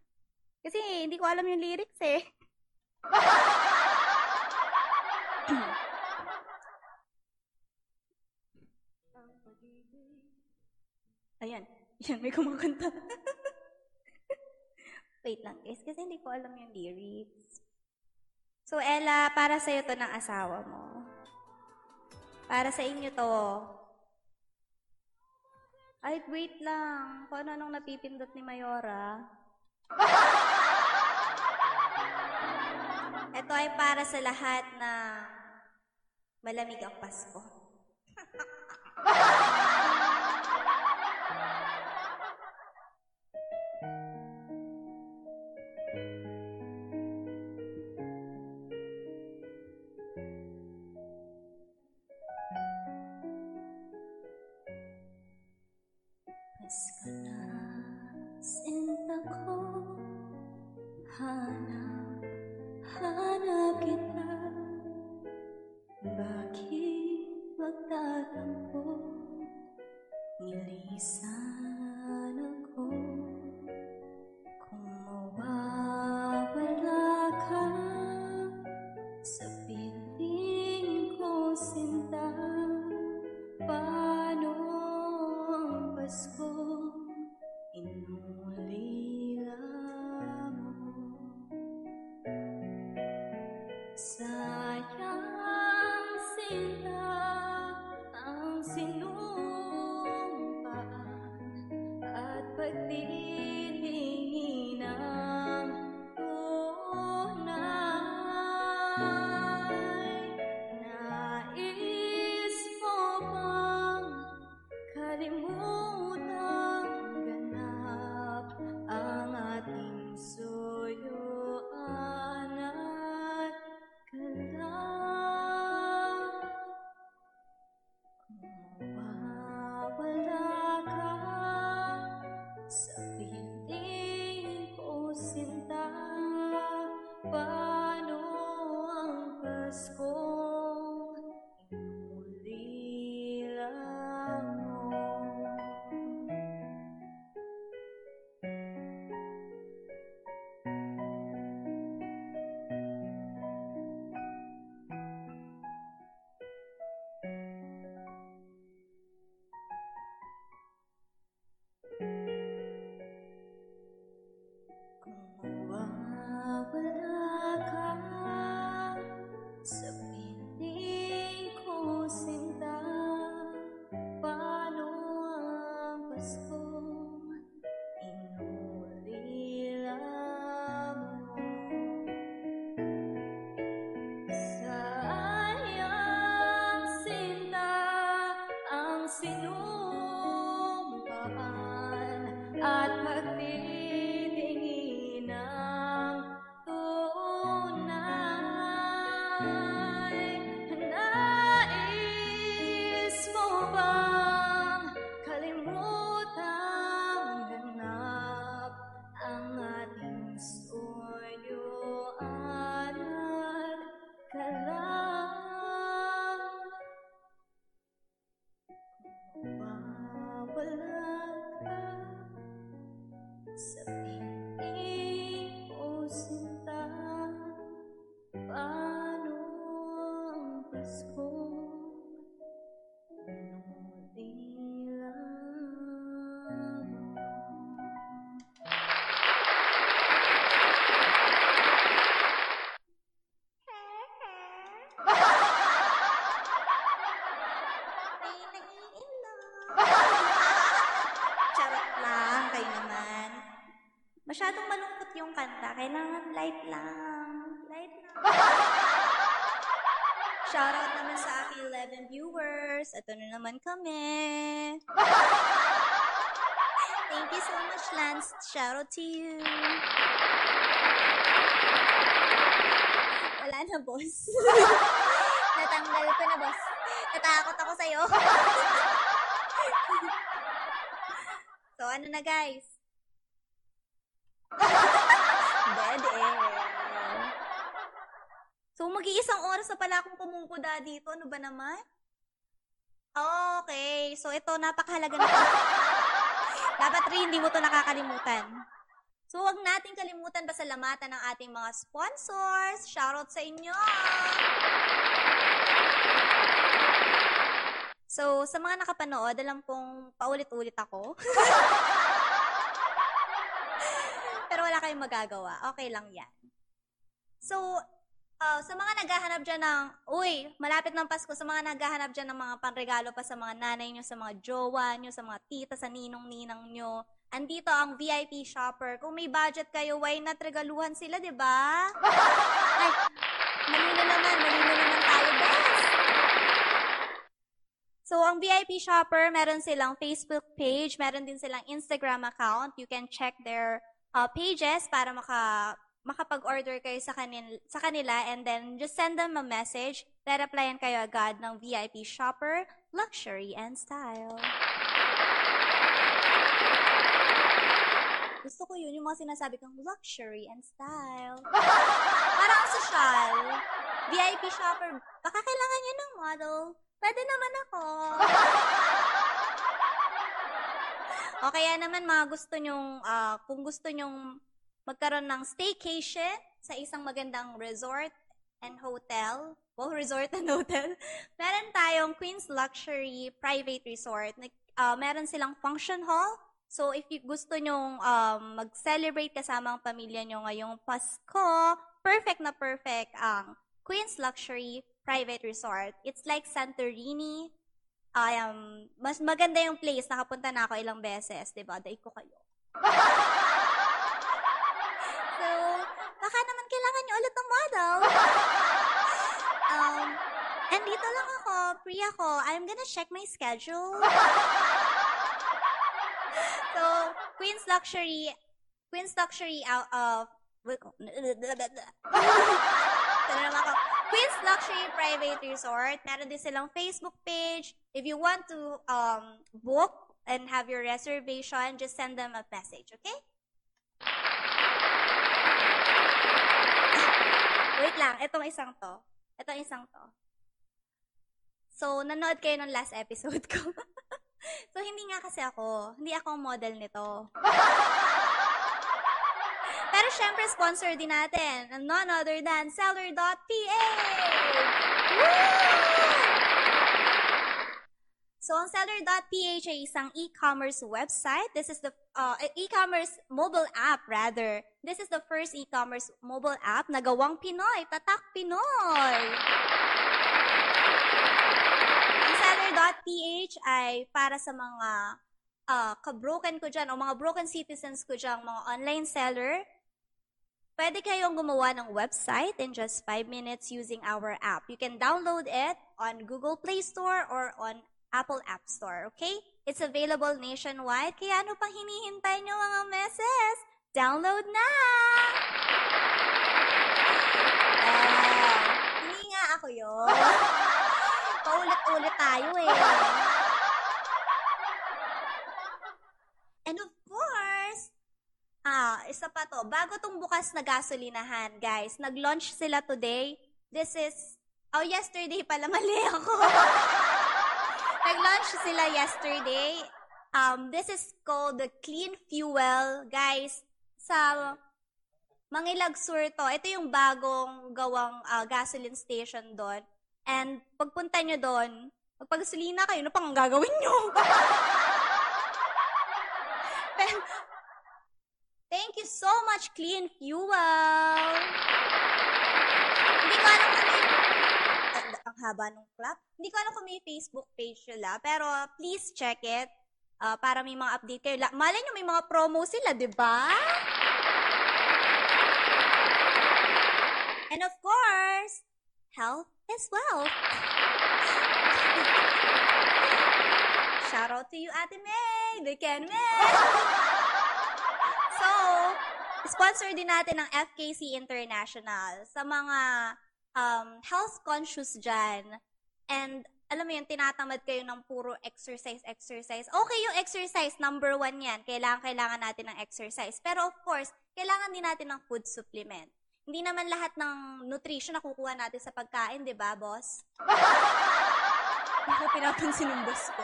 Speaker 4: Kasi hindi ko alam yung lyrics eh. Ayan. Yan, may kumakanta. Wait lang guys, kasi hindi ko alam yung lyrics. So, Ella, para sa'yo to ng asawa mo. Para sa inyo to. Ay, wait lang. Kung ano nung napipindot ni Mayora. Ito ay para sa lahat na malamig ang. Pasko sa light lang. Light lang. Shoutout naman sa aking 11 viewers. Ito na naman kami. Thank you so much, Lance. Shoutout to you. Wala na, boss. Natanggal ko na, boss. Natakot ako sa'yo. so, ano na, guys? Mag-iisang oras na pala akong pumungkuda dito. Ano ba naman? Okay. So, ito, napakahalaga na. Dapat rin, hindi mo to nakakalimutan. So, huwag natin kalimutan pasalamatan ng ating mga sponsors. Shoutout sa inyo! So, sa mga nakapanood, alam kong paulit-ulit ako. Pero wala kayong magagawa. Okay lang yan. So, uh, sa mga naghahanap dyan ng, uy, malapit ng Pasko, sa mga naghahanap dyan ng mga panregalo pa sa mga nanay nyo, sa mga jowa nyo, sa mga tita, sa ninong-ninang nyo, andito ang VIP shopper. Kung may budget kayo, why not regaluhan sila, di ba? Ay, malino naman, malino naman tayo, guys. So, ang VIP Shopper, meron silang Facebook page, meron din silang Instagram account. You can check their uh, pages para maka makapag-order kayo sa, kanil, sa kanila and then just send them a message. Re-replyan kayo agad ng VIP Shopper, Luxury and Style. Gusto ko yun, yung mga sinasabi kong luxury and style. Parang ang sosyal. VIP shopper, baka kailangan nyo ng model. Pwede naman ako. o kaya naman mga gusto nyong, ah, kung gusto nyong magkaroon ng staycation sa isang magandang resort and hotel, wow, resort and hotel, meron tayong Queen's Luxury Private Resort. Ah, meron silang function hall. So, if you gusto nyong um, mag-celebrate kasama ang pamilya nyo ngayong Pasko, perfect na perfect ang Queen's Luxury Private Resort. It's like Santorini. Um, mas maganda yung place. Nakapunta na ako ilang beses, di ba? Daig ko kayo. baka naman kailangan nyo ulit ng model. um, and dito lang ako, free ako. I'm gonna check my schedule. so, Queen's Luxury, Queen's Luxury out of, naman ako. Queen's Luxury Private Resort. Meron din silang Facebook page. If you want to um, book and have your reservation, just send them a message, okay? Wait lang, itong isang to. Itong isang to. So, nanood kayo ng last episode ko. so, hindi nga kasi ako. Hindi ako model nito. Pero syempre, sponsor din natin. None other than Seller.ph! So, ang Seller.ph ay isang e-commerce website. This is the uh, e-commerce mobile app, rather. This is the first e-commerce mobile app na gawang Pinoy. Tatak Pinoy! Ang Seller.ph ay para sa mga uh, ka-broken ko dyan o mga broken citizens ko dyan, mga online seller Pwede kayong gumawa ng website in just 5 minutes using our app. You can download it on Google Play Store or on Apple App Store, okay? It's available nationwide, kaya ano pang hinihintay nyo mga meses? Download na! Ah, hindi nga ako yun. Paulit-ulit tayo eh. And of course, Ah, isa pa to. Bago tong bukas na gasolinahan, guys. Nag-launch sila today. This is, oh, yesterday pala. Mali ako. Nag-launch sila yesterday. Um, this is called the Clean Fuel. Guys, sa Mangilag Sur to. Ito yung bagong gawang uh, gasoline station doon. And pagpunta nyo doon, magpagasolina kayo, ano pang gagawin nyo? Thank you so much, Clean Fuel! Hindi ko alam. Ang haba ng clap. Hindi ko alam kung may Facebook page sila, pero please check it uh, para may mga update kayo. Malay nyo, may mga promo sila, di ba? And of course, health is wealth. Shout out to you, Ate May, the Ken May. So, sponsor din natin ng FKC International sa mga um, health conscious dyan. And alam mo yun, tinatamad kayo ng puro exercise, exercise. Okay yung exercise, number one yan. Kailangan, kailangan natin ng exercise. Pero of course, kailangan din natin ng food supplement. Hindi naman lahat ng nutrition na kukuha natin sa pagkain, di ba, boss? Hindi ko pinapansin ng boss ko.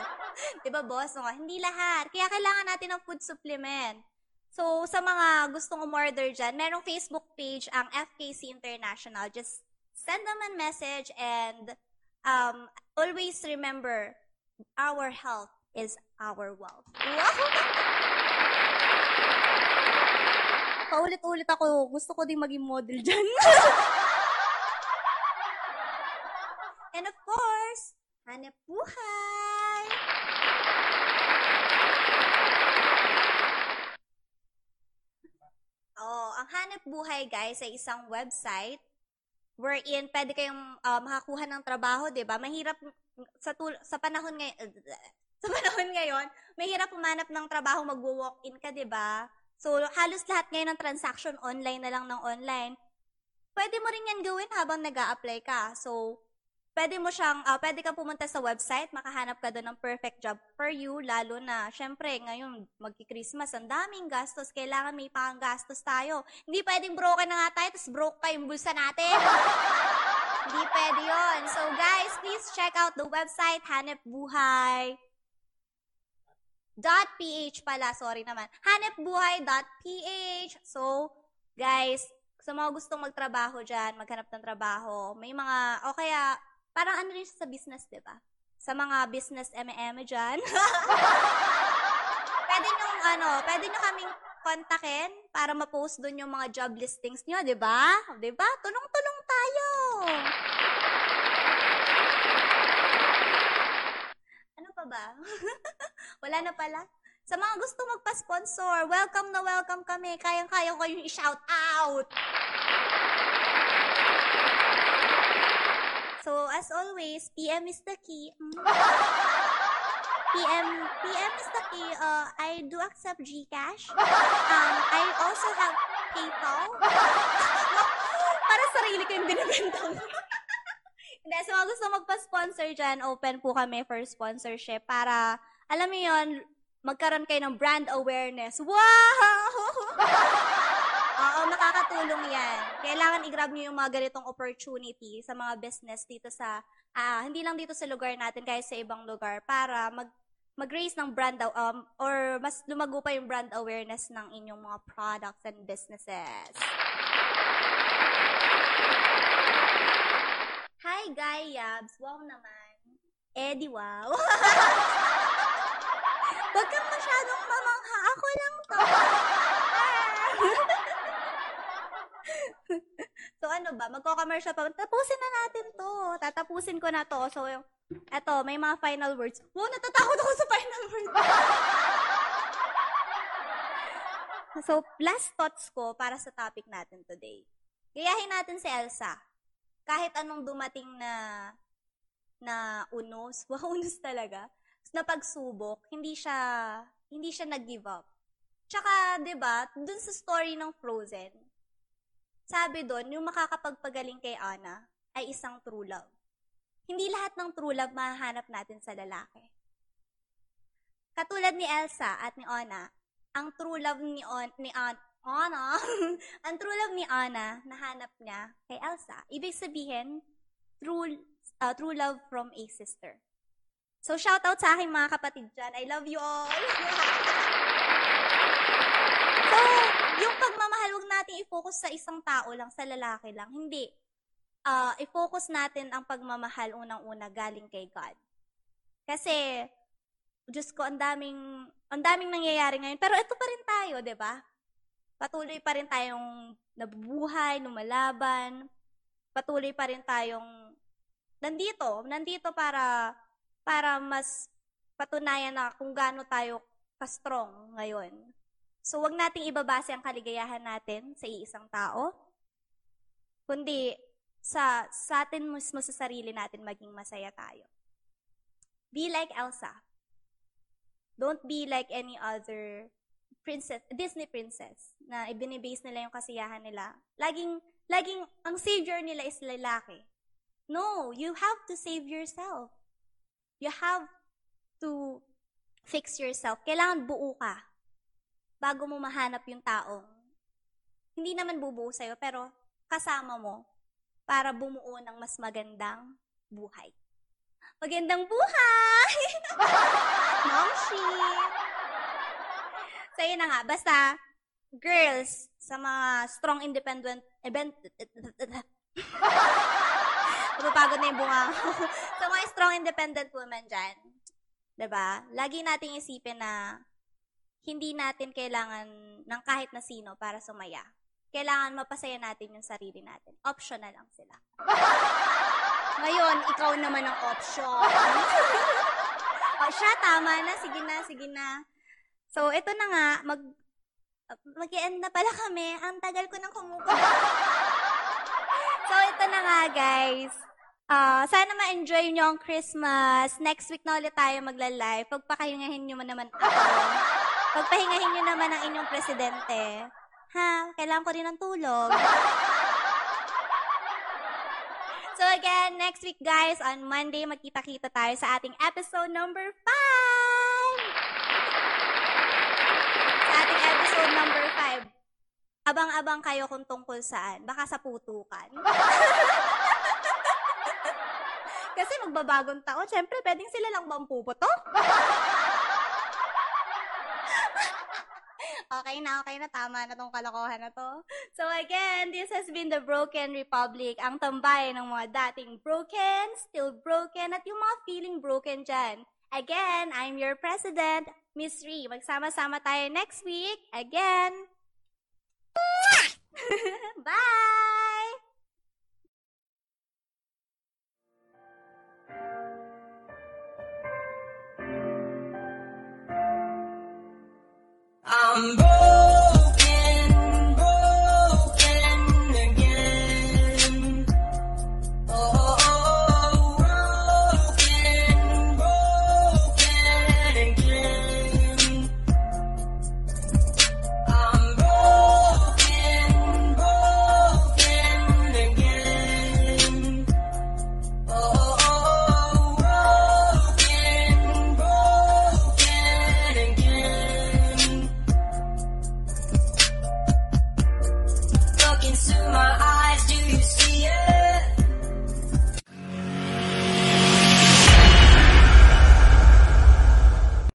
Speaker 4: di ba, boss? No? Hindi lahat. Kaya kailangan natin ng food supplement. So, sa mga gustong umorder dyan, merong Facebook page ang FKC International. Just send them a message and um, always remember, our health is our wealth. Paulit-ulit ako. Gusto ko din maging model dyan. and of course, hanap buhay! Oh, ang hanap buhay guys ay isang website wherein pwede kayong uh, makakuha ng trabaho, 'di ba? Mahirap sa tul- sa panahon ngayon sa panahon ngayon, mahirap pumanap ng trabaho, magwo-walk-in ka, 'di ba? So, halos lahat ngayon ng transaction online na lang ng online. Pwede mo rin yan gawin habang nag apply ka. So, pwede mo siyang, uh, pwede kang pumunta sa website, makahanap ka doon ng perfect job for you, lalo na, syempre, ngayon, magki-Christmas, ang daming gastos, kailangan may panggastos tayo. Hindi pwedeng broken na nga tayo, tapos broke pa yung bulsa natin. Hindi pwede yon. So, guys, please check out the website, hanepbuhay. .ph pala, sorry naman. hanepbuhay.ph. So, guys, sa mga gustong magtrabaho dyan, maghanap ng trabaho, may mga, o kaya, Parang ano rin sa business, di ba? Sa mga business M&M dyan. pwede nyo, ano, pwede nyo kaming kontakin para ma-post doon yung mga job listings nyo, di ba? Di ba? Tulong-tulong tayo. Ano pa ba? Wala na pala? Sa mga gusto magpa-sponsor, welcome na welcome kami. Kayang-kaya ko yung i-shout out. So, as always, PM is the key. Mm. PM, PM is the key. Uh, I do accept GCash. Um, I also have PayPal. Para sarili ko yung binibenta ko. Hindi, sa mga gusto magpa-sponsor dyan, open po kami for sponsorship para, alam mo yon magkaroon kayo ng brand awareness. Wow! Nakakatulong yan. Kailangan i-grab nyo yung mga ganitong opportunity sa mga business dito sa, ah, hindi lang dito sa lugar natin, kahit sa ibang lugar, para mag, mag-raise ng brand, um, or mas lumago pa yung brand awareness ng inyong mga products and businesses. Hi, Guy Yabs. Wow naman. Eddie, wow. Huwag kang masyadong mamangha. Ako lang to. So ano ba, magko-commercial pa. Tapusin na natin to. Tatapusin ko na to. So, eto, may mga final words. Wow, natatakot ako sa final words. so, last thoughts ko para sa topic natin today. Gayahin natin si Elsa. Kahit anong dumating na na unos, wow, unos talaga, na pagsubok, hindi siya, hindi siya nag-give up. Tsaka, 'di ba, dun sa story ng Frozen, sabi doon, yung makakapagpagaling kay Anna ay isang true love. Hindi lahat ng true love mahahanap natin sa lalaki. Katulad ni Elsa at ni Anna, ang true love ni, On, ni An, Anna, ang true love ni Anna, nahanap niya kay Elsa. Ibig sabihin, true, uh, true love from a sister. So, shout out sa aking mga kapatid dyan. I love you all. so, yung pagmamahal, huwag natin i-focus sa isang tao lang, sa lalaki lang. Hindi. Uh, i-focus natin ang pagmamahal unang-una galing kay God. Kasi, Diyos ko, ang daming, ang daming nangyayari ngayon. Pero ito pa rin tayo, di ba? Patuloy pa rin tayong nabubuhay, lumalaban. Patuloy pa rin tayong nandito. Nandito para para mas patunayan na kung gaano tayo ka-strong ngayon. So, wag nating ibabase ang kaligayahan natin sa iisang tao, kundi sa, sa atin mismo sa sarili natin maging masaya tayo. Be like Elsa. Don't be like any other princess, Disney princess na ibinibase nila yung kasiyahan nila. Laging, laging, ang savior nila is lalaki. No, you have to save yourself. You have to fix yourself. Kailangan buo ka bago mo mahanap yung taong hindi naman bubuo sa'yo, pero kasama mo para bumuo ng mas magandang buhay. Magandang buhay! Momshi! So, yun na nga. Basta, girls, sa mga strong independent event, Napapagod na yung bunga ko. sa mga strong independent women dyan, 'di ba? Lagi nating isipin na hindi natin kailangan ng kahit na sino para sumaya. Kailangan mapasaya natin yung sarili natin. Optional lang sila. Ngayon, ikaw naman ang option. o siya, tama na. Sige na, sige na. So, ito na nga. Mag, mag-end na pala kami. Ang tagal ko nang kumukuha. so, ito na nga, guys. Uh, sana ma-enjoy nyo ang Christmas. Next week na ulit tayo magla-live. Pagpakahingahin nyo naman ako. Pagpahingahin nyo naman ang inyong presidente. Ha? Kailangan ko rin ng tulog. So again, next week guys, on Monday, magkita-kita tayo sa ating episode number 5! Sa ating episode number 5. Abang-abang kayo kung tungkol saan. Baka sa putukan. Kasi magbabagong taon, syempre, pwedeng sila lang bang puputok? Okay na, okay na, tama na tong kalokohan na to. So again, this has been the Broken Republic, ang tambay ng mga dating broken, still broken, at yung mga feeling broken dyan. Again, I'm your president, Miss Ree. Magsama-sama tayo next week. Again. Bye!
Speaker 5: I'm